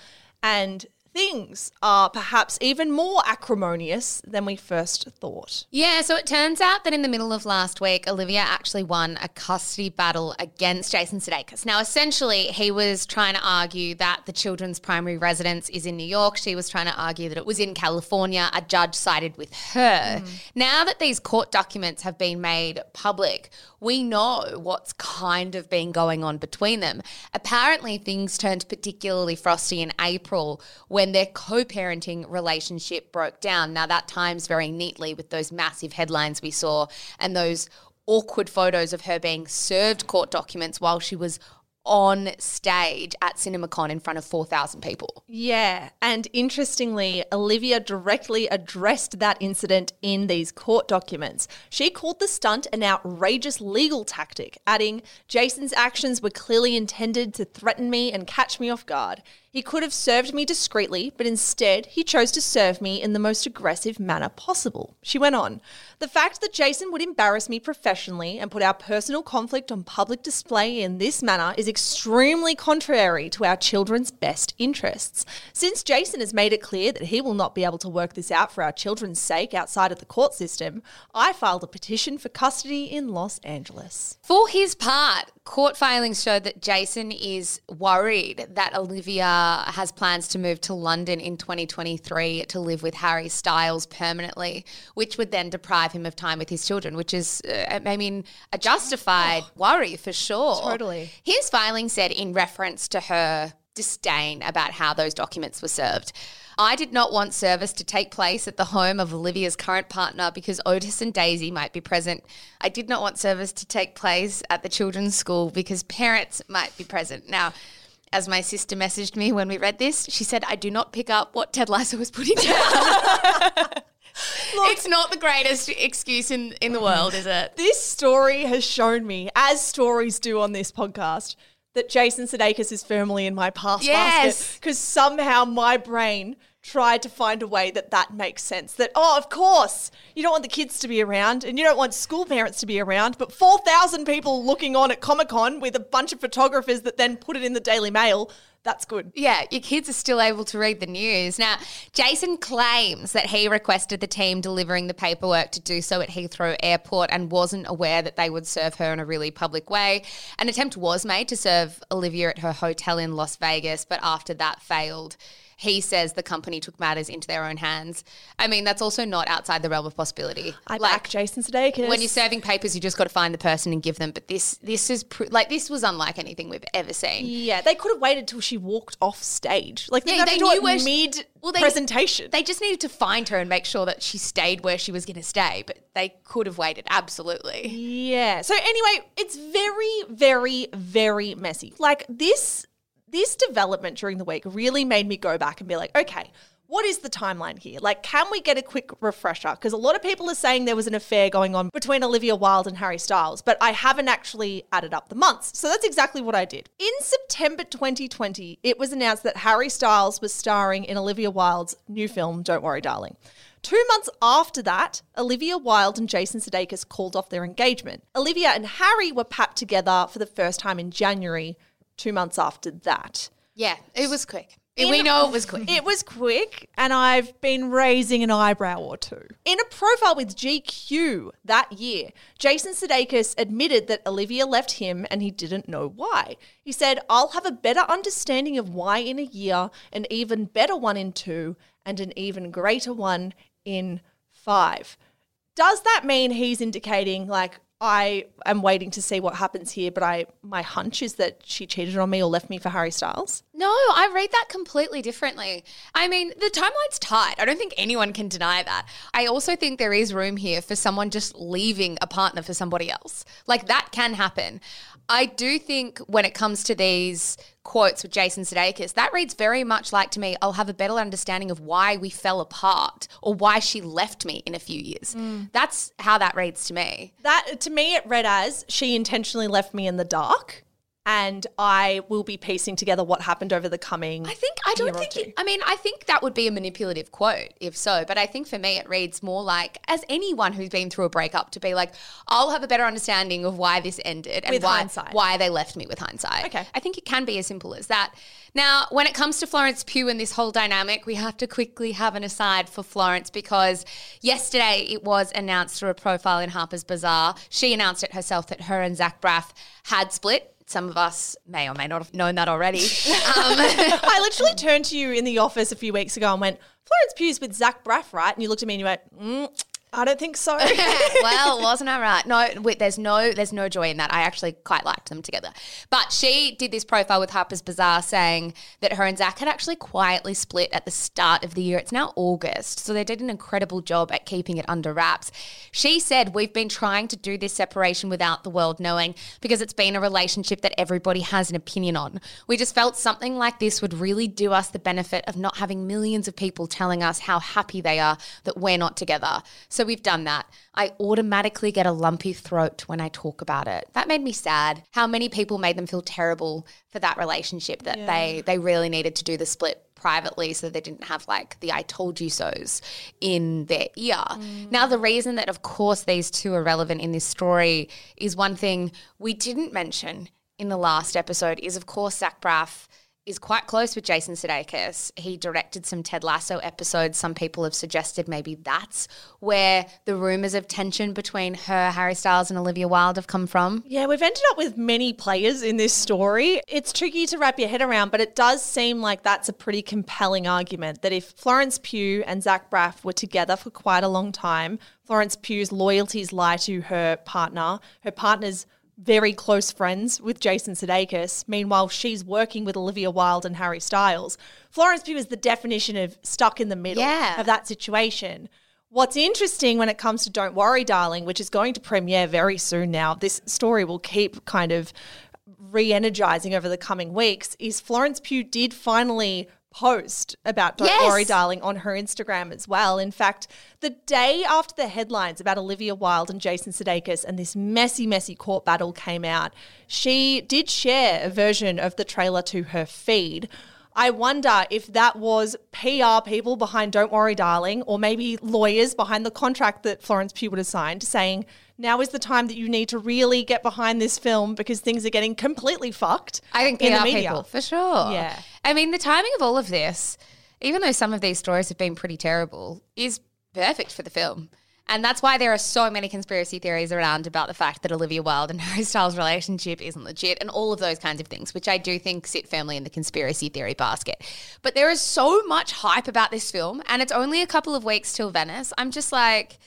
And things are perhaps even more acrimonious than we first thought. Yeah, so it turns out that in the middle of last week, Olivia actually won a custody battle against Jason Sudeikis. Now, essentially, he was trying to argue that the children's primary residence is in New York. She was trying to argue that it was in California. A judge sided with her. Mm. Now that these court documents have been made public, we know what's kind of been going on between them. Apparently, things turned particularly frosty in April when their co parenting relationship broke down. Now, that times very neatly with those massive headlines we saw and those awkward photos of her being served court documents while she was on stage at CinemaCon in front of 4,000 people. Yeah. And interestingly, Olivia directly addressed that incident in these court documents. She called the stunt an outrageous legal tactic, adding, Jason's actions were clearly intended to threaten me and catch me off guard. He could have served me discreetly, but instead he chose to serve me in the most aggressive manner possible. She went on. The fact that Jason would embarrass me professionally and put our personal conflict on public display in this manner is extremely contrary to our children's best interests. Since Jason has made it clear that he will not be able to work this out for our children's sake outside of the court system, I filed a petition for custody in Los Angeles. For his part, court filings show that Jason is worried that Olivia has plans to move to London in 2023 to live with Harry Styles permanently, which would then deprive him of time with his children, which is, uh, I mean, a justified worry for sure. Totally. His filing said in reference to her disdain about how those documents were served. I did not want service to take place at the home of Olivia's current partner because Otis and Daisy might be present. I did not want service to take place at the children's school because parents might be present. Now, as my sister messaged me when we read this, she said, I do not pick up what Ted Lasso was putting down. it's not the greatest excuse in, in the world, is it? This story has shown me, as stories do on this podcast, that Jason Sudeikis is firmly in my past Yes. because somehow my brain tried to find a way that that makes sense. That oh, of course, you don't want the kids to be around, and you don't want school parents to be around, but four thousand people looking on at Comic Con with a bunch of photographers that then put it in the Daily Mail. That's good. Yeah, your kids are still able to read the news. Now, Jason claims that he requested the team delivering the paperwork to do so at Heathrow Airport and wasn't aware that they would serve her in a really public way. An attempt was made to serve Olivia at her hotel in Las Vegas, but after that failed. He says the company took matters into their own hands. I mean, that's also not outside the realm of possibility. I like, back Jason Sudeikis. when you're serving papers, you just got to find the person and give them. But this, this is pr- like this was unlike anything we've ever seen. yeah, they could have waited till she walked off stage. Like they, Yeah, have they knew where she- mid Well, they- presentation. They just needed to find her and make sure that she stayed where she was going to stay, but they could have waited, absolutely. Yeah. So anyway, it's very, very, very messy. Like this, this development during the week really made me go back and be like, okay, what is the timeline here? Like, can we get a quick refresher? Because a lot of people are saying there was an affair going on between Olivia Wilde and Harry Styles, but I haven't actually added up the months. So that's exactly what I did. In September 2020, it was announced that Harry Styles was starring in Olivia Wilde's new film, Don't Worry, Darling. Two months after that, Olivia Wilde and Jason Sudeikis called off their engagement. Olivia and Harry were papped together for the first time in January, two months after that. Yeah, it was quick. we know it was *laughs* quick. It was quick, and I've been raising an eyebrow or two. In a profile with GQ that year, Jason Sudeikis admitted that Olivia left him and he didn't know why. He said, I'll have a better understanding of why in a year, an even better one in two, and an even greater one in five. Does that mean he's indicating, like, I am waiting to see what happens here, but I my hunch is that she cheated on me or left me for Harry Styles? No, I read that completely differently. I mean, the timeline's tight. I don't think anyone can deny that. I also think there is room here for someone just leaving a partner for somebody else. Like that can happen. I do think when it comes to these quotes with Jason Sudeikis, that reads very much like to me, I'll have a better understanding of why we fell apart or why she left me in a few years. Mm. That's how that reads to me. That to me it read as she intentionally left me in the dark and I will be piecing together what happened over the coming I think I don't think. It, I mean, I think that would be a manipulative quote, if so. But I think for me, it reads more like, as anyone who's been through a breakup, to be like, I'll have a better understanding of why this ended and With why hindsight. why they left me with hindsight. Okay. I think it can be as simple as that. Now, when it comes to Florence Pugh and this whole dynamic, we have to quickly have an aside for Florence because yesterday it was announced through a profile in Harper's Bazaar. She announced it herself that her and Zach Braff had split. Some of us may or may not have known that already. *laughs* Um, I literally turned to you in the office a few weeks ago and went, Florence Pugh's with Zach Braff, right? And you looked at me and you went, mm, I don't think so. *laughs* well, *laughs* wasn't I right? No, wait, there's no there's no joy in that. I actually quite liked them together. But she did this profile with Harper's Bazaar saying that her and Zach had actually quietly split at the start of the year. It's now August, so they did an incredible job at keeping it under wraps. She said, "We've been trying to do this separation without the world knowing because it's been a relationship that everybody has an opinion on. We just felt something like this would really do us the benefit of not having millions of people telling us how happy they are that we're not together." So we've done that. I automatically get a lumpy throat when I talk about it. That made me sad. How many people made them feel terrible for that relationship that they they really needed to do the split privately so they didn't have like the I told you so's in their ear. Mm. Now the reason that of course these two are relevant in this story is one thing we didn't mention in the last episode is of course Zach Braff is quite close with Jason Sudeikis. He directed some Ted Lasso episodes. Some people have suggested maybe that's where the rumors of tension between her, Harry Styles, and Olivia Wilde have come from. Yeah, we've ended up with many players in this story. It's tricky to wrap your head around, but it does seem like that's a pretty compelling argument that if Florence Pugh and Zach Braff were together for quite a long time, Florence Pugh's loyalties lie to her partner. Her partner's very close friends with Jason Sudeikis. Meanwhile, she's working with Olivia Wilde and Harry Styles. Florence Pugh is the definition of stuck in the middle Yeah. of that situation. What's interesting when it comes to Don't Worry, Darling, which is going to premiere very soon now, this story will keep kind of re energizing over the coming weeks, is Florence Pugh did finally post about Don't Yes. Worry, Darling on her Instagram as well. In fact, the day after the headlines about Olivia Wilde and Jason Sudeikis and this messy, messy court battle came out, she did share a version of the trailer to her feed. I wonder if that was PR people behind Don't Worry, Darling, or maybe lawyers behind the contract that Florence Pugh would have signed saying, now is the time that you need to really get behind this film because things are getting completely fucked. I think in the media. people, for sure. Yeah. I mean, the timing of all of this, even though some of these stories have been pretty terrible, is perfect for the film. And that's why there are so many conspiracy theories around about the fact that Olivia Wilde and *laughs* Harry Styles' relationship isn't legit and all of those kinds of things, which I do think sit firmly in the conspiracy theory basket. But there is so much hype about this film, and it's only a couple of weeks till Venice. I'm just like,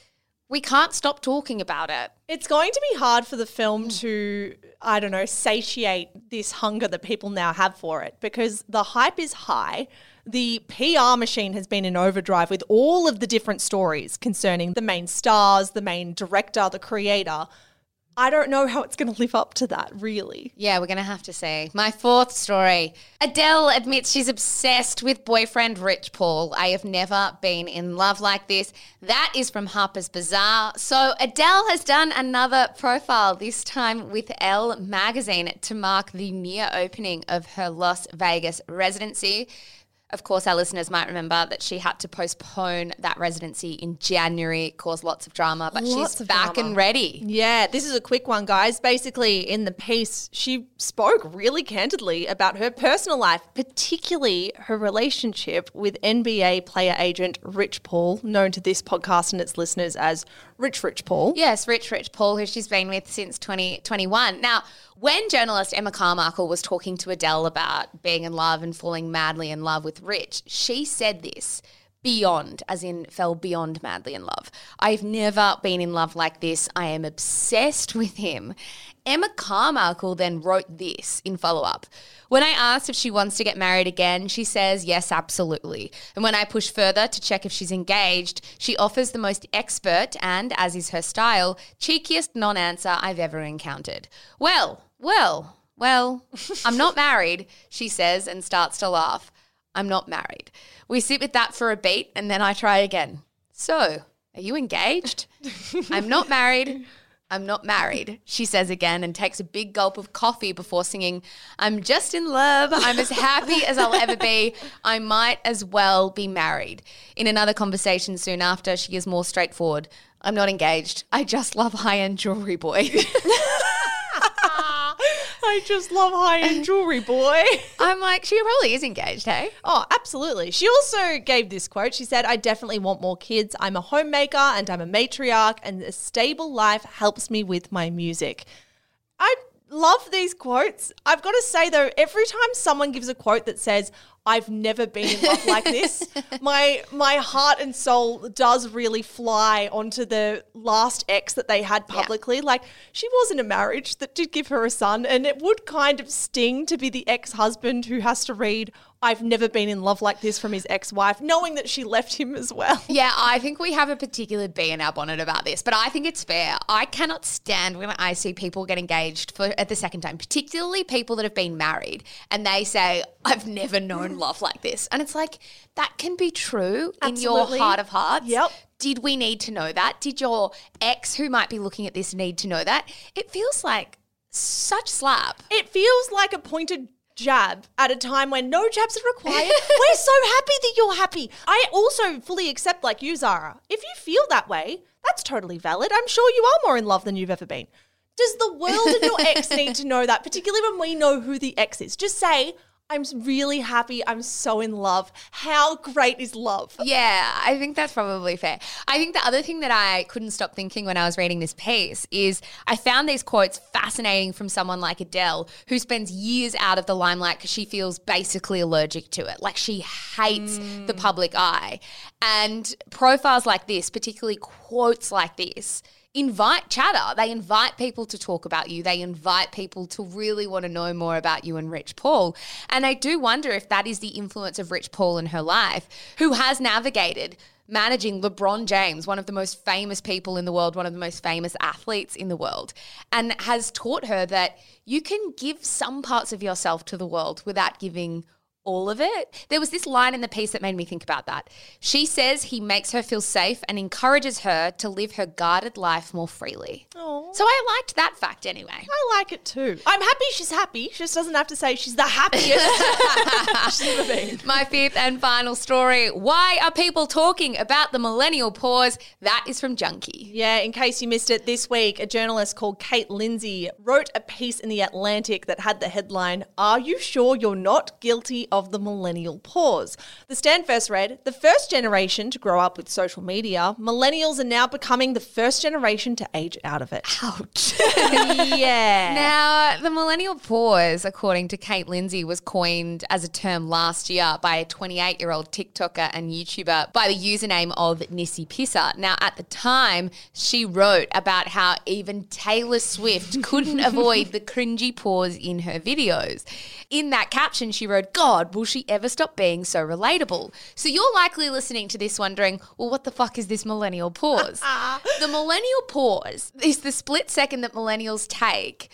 we can't stop talking about it. It's going to be hard for the film to, I don't know, satiate this hunger that people now have for it because the hype is high. The PR machine has been in overdrive with all of the different stories concerning the main stars, the main director, the creator. I don't know how it's going to live up to that, really. Yeah, we're going to have to say. My fourth story. Adele admits she's obsessed with boyfriend Rich Paul. I have never been in love like this. That is from Harper's Bazaar. So Adele has done another profile, this time with Elle magazine to mark the near opening of her Las Vegas residency. Of course, our listeners might remember that she had to postpone that residency in January. Caused lots of drama, but Lots she's back drama. and ready. Yeah, this is a quick one, guys. Basically, in the piece, she spoke really candidly about her personal life, particularly her relationship with NBA player agent Rich Paul, known to this podcast and its listeners as Rich Rich Paul. Yes, Rich Rich Paul, who she's been with since 2021. now, when journalist Emma Carmichael was talking to Adele about being in love and falling madly in love with Rich, she said this beyond, as in fell beyond madly in love. I've never been in love like this. I am obsessed with him. Emma Carmichael then wrote this in follow up. When I asked if she wants to get married again, she says, yes, absolutely. And when I push further to check if she's engaged, she offers the most expert and, as is her style, cheekiest non answer I've ever encountered. Well, well, well, I'm not married, she says and starts to laugh. I'm not married. We sit with that for a beat and then I try again. So, are you engaged? *laughs* I'm not married. I'm not married, she says again and takes a big gulp of coffee before singing, I'm just in love. I'm as happy as I'll ever be. I might as well be married. In another conversation soon after, she is more straightforward. I'm not engaged. I just love high end jewelry, boy. *laughs* I just love high end jewelry, boy. *laughs* I'm like, she probably is engaged, hey? Oh, absolutely. She also gave this quote. She said, I definitely want more kids. I'm a homemaker and I'm a matriarch, and a stable life helps me with my music. I love these quotes. I've got to say though, every time someone gives a quote that says, I've never been in love like *laughs* this, my my heart and soul does really fly onto the last ex that they had publicly. Like she was in a marriage that did give her a son, and it would kind of sting to be the ex-husband who has to read I've never been in love like this from his ex-wife, knowing that she left him as well. *laughs* Yeah, I think we have a particular bee in our bonnet about this, but I think it's fair. I cannot stand when I see people get engaged for at the second time, particularly people that have been married, and they say, "I've never known *laughs* love like this," and it's like that can be true in your heart of hearts. Yep. Did we need to know that? Did your ex who might be looking at this need to know that? It feels like such slap. It feels like a pointed jab at a time when no jabs are required. We're *laughs* so happy that you're happy. I also fully accept, like you, Zara, if you feel that way, that's totally valid. I'm sure you are more in love than you've ever been. Does the world and your ex *laughs* need to know that, particularly when we know who the ex is? Just say, I'm really happy. I'm so in love. How great is love? Yeah, I think that's probably fair. I think the other thing that I couldn't stop thinking when I was reading this piece is I found these quotes fascinating from someone like Adele, who spends years out of the limelight because she feels basically allergic to it. Like she hates mm. the public eye. And profiles like this, particularly quotes like this, invite chatter. They invite people to talk about you. They invite people to really want to know more about you and Rich Paul. And I do wonder if that is the influence of Rich Paul in her life, who has navigated managing LeBron James, one of the most famous people in the world, one of the most famous athletes in the world, and has taught her that you can give some parts of yourself to the world without giving all of it. There was this line in the piece that made me think about that. She says he makes her feel safe and encourages her to live her guarded life more freely. Aw. So I liked that fact anyway. I like it too. I'm happy she's happy. She just doesn't have to say she's the happiest *laughs* she's ever been. My fifth and final story Why are people talking about the millennial pause? That is from Junkee. Yeah, in case you missed it, this week a journalist called Kate Lindsay wrote a piece in The Atlantic that had the headline, Are you sure you're not guilty of the millennial pause? The stand first read, The first generation to grow up with social media, millennials are now becoming the first generation to age out of it. Ouch. *laughs* *laughs* yeah. Now, the millennial pause, according to Kate Lindsay, was coined as a term last year by a 28 year old TikToker and YouTuber by the username of Nissy Pisser. Now, at the time, she wrote about how even Taylor Swift couldn't *laughs* avoid the cringy pause in her videos. In that caption, she wrote, God, will she ever stop being so relatable? So you're likely listening to this wondering, well, what the fuck is this millennial pause? *laughs* Uh-huh. the millennial pause is the split second that millennials take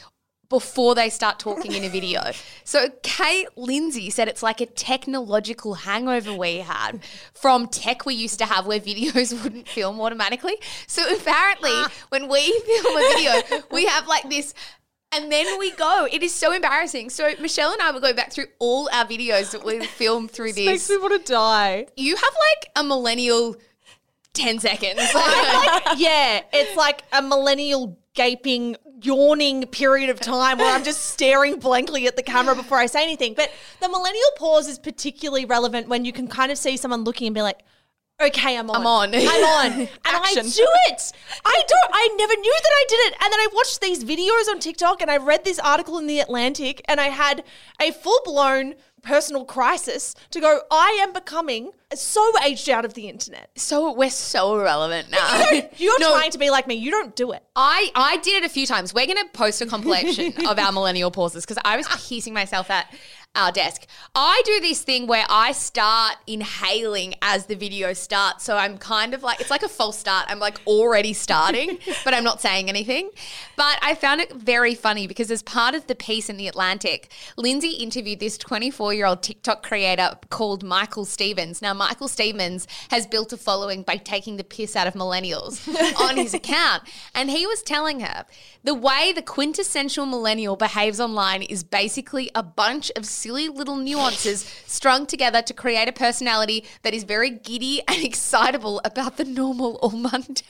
before they start talking in a video. *laughs* So Kate Lindsay said it's like a technological hangover we had from tech we used to have where videos *laughs* wouldn't film automatically. So apparently uh-huh. when we film a video, we have like this and then we go. It is so embarrassing. So Michelle and I will go back through all our videos that we *laughs* filmed through this. Makes me want to die. You have like a millennial 10 seconds. *laughs* yeah, it's like a millennial gaping, yawning period of time where I'm just staring blankly at the camera before I say anything. But the millennial pause is particularly relevant when you can kind of see someone looking and be like, okay, I'm on. I'm on. I'm *laughs* on. and I do it. I don't, I never knew that I did it. And then I watched these videos on TikTok and I read this article in The Atlantic and I had a full blown personal crisis to go, I am becoming so aged out of the internet. so we're so irrelevant now. You're *laughs* No, trying to be like me. You don't do it. I, I did it a few times. We're going to post a compilation *laughs* of our millennial pauses because I was piecing myself at our desk. I do this thing where I start inhaling as the video starts. So I'm kind of like, it's like a false start. I'm like already starting, *laughs* but I'm not saying anything. But I found it very funny because as part of the piece in The Atlantic, Lindsay interviewed this 24 year old TikTok creator called Michael Stevens. Now, Michael Stevens has built a following by taking the piss out of millennials *laughs* on his account. And he was telling her the way the quintessential millennial behaves online is basically a bunch of silly little nuances strung together to create a personality that is very giddy and *laughs* excitable about the normal or mundane.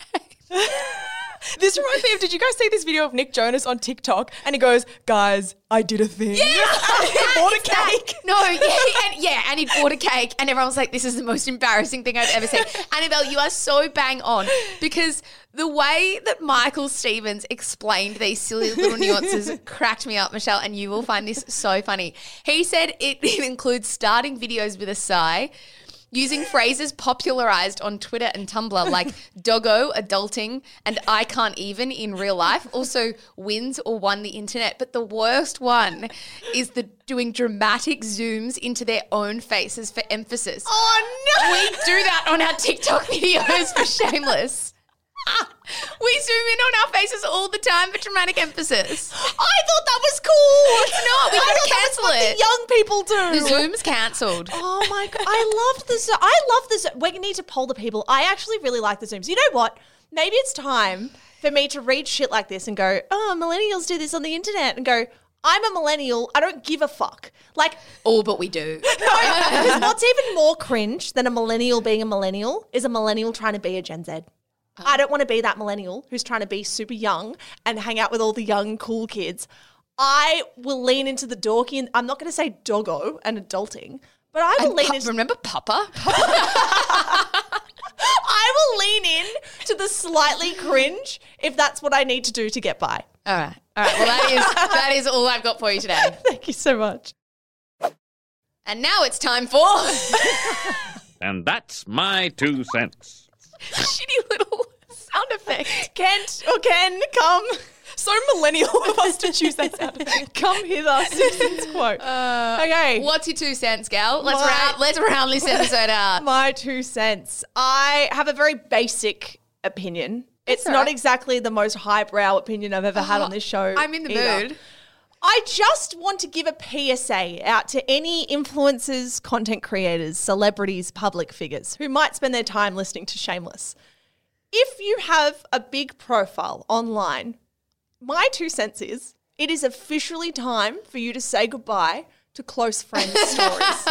*laughs* *laughs* This reminds me of did you guys see this video of Nick Jonas on TikTok? And he goes, Guys, I did a thing. Yeah. *laughs* he bought a cake. No, yeah, and, yeah, and he bought a cake, and everyone was like, "This is the most embarrassing thing I've ever seen." *laughs* Annabelle, you are so bang on because The way that Michael Stevens explained these silly little nuances cracked me up, Michelle, and you will find this so funny. He said it, it includes starting videos with a sigh, using phrases popularized on Twitter and Tumblr like *laughs* doggo, adulting, and I can't even in real life. Also wins or won the internet. But the worst one is the doing dramatic zooms into their own faces for emphasis. Oh no! We do that on our TikTok videos for Shameless. *laughs* We zoom in on our faces all the time for dramatic emphasis. *gasps* I thought that was cool. It's not. We I gotta thought that was cancel it. Young people do. The Zoom's cancelled. *laughs* Oh my god, I loved the Zoom. I love the Zoom. We need to poll the people. I actually really like the Zooms. You know what? Maybe it's time for me to read shit like this and go, oh, millennials do this on the internet and go, I'm a millennial. I don't give a fuck. Like, All but we do. *laughs* because what's even more cringe than a millennial being a millennial is a millennial trying to be a Gen Z. I don't want to be that millennial who's trying to be super young and hang out with all the young, cool kids. I will lean into the dorky, and I'm not going to say doggo and adulting, but I will lean Pu- into remember Papa? *laughs* *laughs* I will lean in to the slightly cringe if that's what I need to do to get by. All right. All right. Well, that is that is all I've got for you today. *laughs* Thank you so much. And now it's time for And that's my two cents. shitty little sound effect. *laughs* Kent or Ken, come. So millennial of us to choose that sound. *laughs* effect. Come hither, Simpsons quote. Uh, okay. What's your two cents, gal? Let's My- round let's round this episode out. *laughs* My two cents. I have a very basic opinion. It's all not exactly the most highbrow opinion I've ever had on this show. Uh, I'm in the either. mood. I just want to give a PSA out to any influencers, content creators, celebrities, public figures who might spend their time listening to Shameless. If you have a big profile online, my two cents is it is officially time for you to say goodbye to close friends *laughs* stories.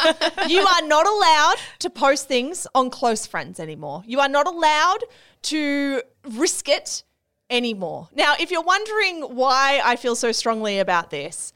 you are not allowed to post things on close friends anymore. You are not allowed to risk it anymore. Now, if you're wondering why I feel so strongly about this,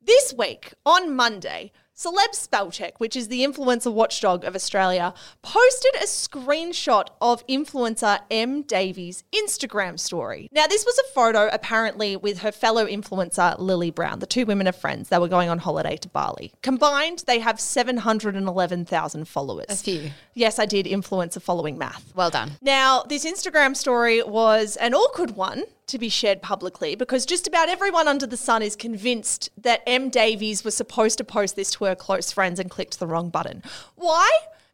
this week on Monday, Celeb Spellcheck, which is the influencer watchdog of Australia, posted a screenshot of influencer Em Davies' Instagram story. Now, this was a photo apparently with her fellow influencer Lily Brown. The two women are friends. They were going on holiday to Bali. Combined, they have 711,000 followers. A few. Yes, I did influencer following math. Well done. Now, this Instagram story was an awkward one to be shared publicly because just about everyone under the sun is convinced that Em Davies was supposed to post this to her close friends and clicked the wrong button. Why?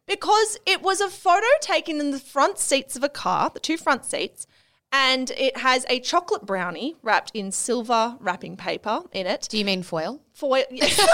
Because it was a photo taken in the front seats of a car, the two front seats, and it has a chocolate brownie wrapped in silver wrapping paper in it. Do you mean foil? Foil. Yes. *laughs* no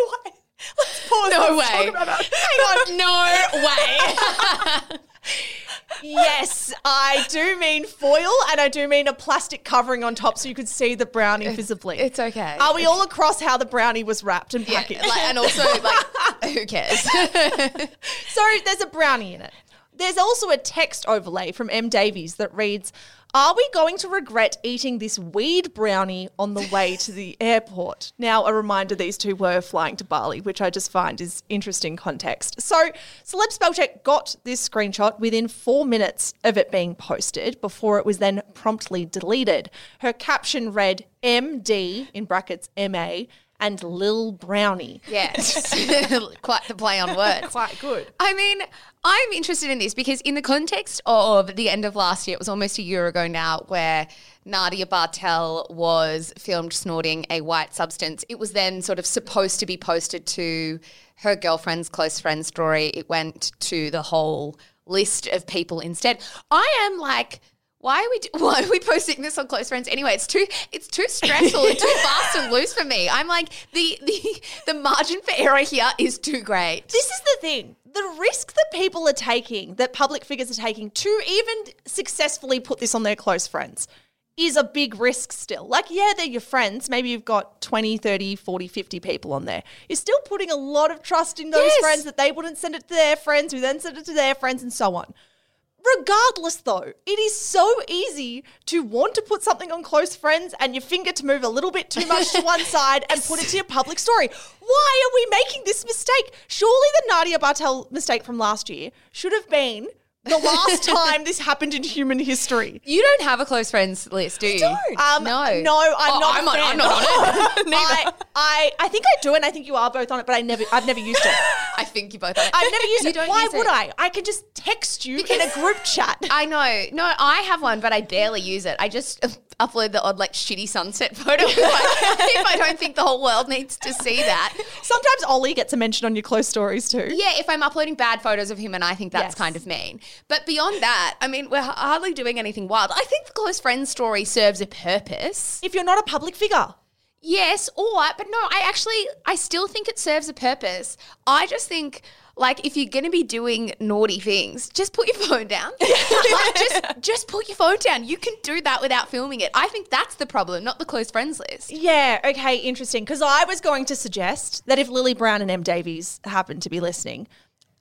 way. Let's pause. No way. about that. Hang on. No way. *laughs* Yes, I do mean foil and I do mean a plastic covering on top so you could see the brownie visibly. It's okay. Are we all across how the brownie was wrapped and Yeah, packaged? like, and also, like, *laughs* who cares? so there's a brownie in it. There's also a text overlay from Em Davies that reads, Are we going to regret eating this weed brownie on the way to the *laughs* airport? Now, a reminder these two were flying to Bali, which I just find is interesting context. So, Celeb Spellcheck got this screenshot within four minutes of it being posted before it was then promptly deleted. Her caption read MD in brackets MA and Lil Brownie. yes. *laughs* *laughs* Quite the play on words. Quite good. I mean, I'm interested in this because, in the context of the end of last year, it was almost a year ago now, where Nadia Bartel was filmed snorting a white substance. It was then sort of supposed to be posted to her girlfriend's close friend story. It went to the whole list of people instead. I am like, why are we do- *laughs* why are we posting this on close friends anyway? It's too it's too stressful and too fast and loose for me. I'm like the the the margin for error here is too great. This is the thing. The risk that people are taking, that public figures are taking to even successfully put this on their close friends is a big risk still. Like, yeah, they're your friends. Maybe you've got 20, 30, 40, 50 people on there. You're still putting a lot of trust in those Yes. friends that they wouldn't send it to their friends, who then send it to their friends, and so on. Regardless, though, it is so easy to want to put something on close friends and your finger to move a little bit too much to one *laughs* side and put it to your public story. Why are we making this mistake? Surely the Nadia Bartel mistake from last year should have been the last time this happened in human history. You don't have a close friends list, do you? Um, no. no, I'm Oh, not. I'm a on- fan. I'm not on it. *laughs* *laughs* I, I, I think I do, and I think you are both on it, but I never, I've never used it. *laughs* I think you both. Are. I've never used You it. don't Why use would it. I? I can just text you in a group chat. I know. No, I have one, but I barely use it. I just upload the odd like shitty sunset *laughs* photo if I, if I don't think the whole world needs to see that. Sometimes Ollie gets a mention on your close stories too. Yeah, if I'm uploading bad photos of him and I think that's Yes. kind of mean. But beyond that, I mean, we're hardly doing anything wild. I think the close friends story serves a purpose. If you're not a public figure, Yes, or but no, I actually I still think it serves a purpose. I just think like if you're going to be doing naughty things, just put your *laughs* phone down. *laughs* like, just just put your phone down. You can do that without filming it. I think that's the problem, not the close friends list. Yeah, okay, interesting. Because I was going to suggest that if Lily Brown and Em Davies happen to be listening,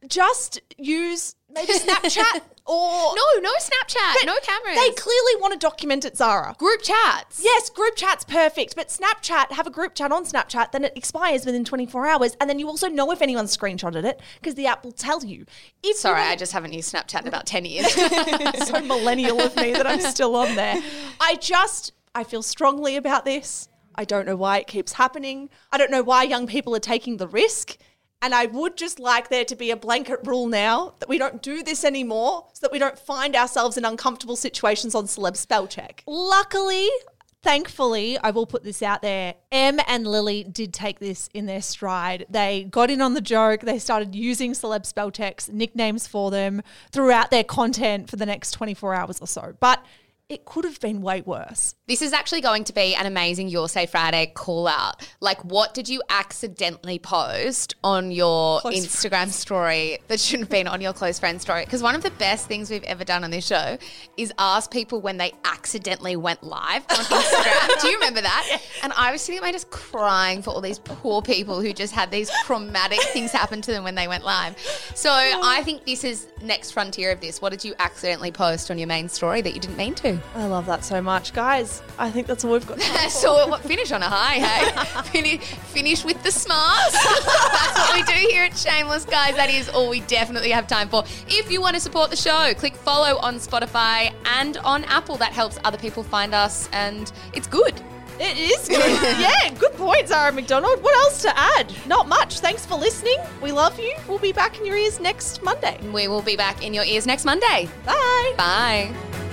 just use maybe Snapchat *laughs* or No, no Snapchat, no cameras. They clearly want to document it, Zara. group chats. Yes, group chat's perfect, but Snapchat, have a group chat on Snapchat, then it expires within 24 hours, and then you also know if anyone screenshotted it because the app will tell you. If Sorry, you I just haven't used Snapchat in about 10 years. *laughs* so millennial of me that I'm still on there. I just, I feel strongly about this. I don't know why it keeps happening. I don't know why young people are taking the risk. And I would just like there to be a blanket rule now that we don't do this anymore so that we don't find ourselves in uncomfortable situations on celeb spell check. Luckily, thankfully, I will put this out there. Em and Lily did take this in their stride. They got in on the joke. They started using celeb spell checks, nicknames for them throughout their content for the next 24 hours or so. But it could have been way worse. This is actually going to be an amazing Your Say Friday call out. Like, what did you accidentally post on your Instagram story that shouldn't have been on your close friend story? Because one of the best things we've ever done on this show is ask people when they accidentally went live on Instagram. Do you remember that? And I was sitting at my desk crying for all these poor people who just had these traumatic things happen to them when they went live. So I think this is next frontier of this. What did you accidentally post on your main story that you didn't mean to? I love that so much. Guys, I think that's all we've got. *laughs* so what, finish on a high, hey? *laughs* finish, finish with the smarts. *laughs* That's what we do here at Shameless, guys. That is all we definitely have time for. If you want to support the show, click follow on Spotify and on Apple. That helps other people find us, and it's good. It is good. yeah, good point, Zara McDonald. What else to add? Not much. Thanks for listening. We love you. We'll be back in your ears next Monday. We will be back in your ears next Monday. Bye. Bye.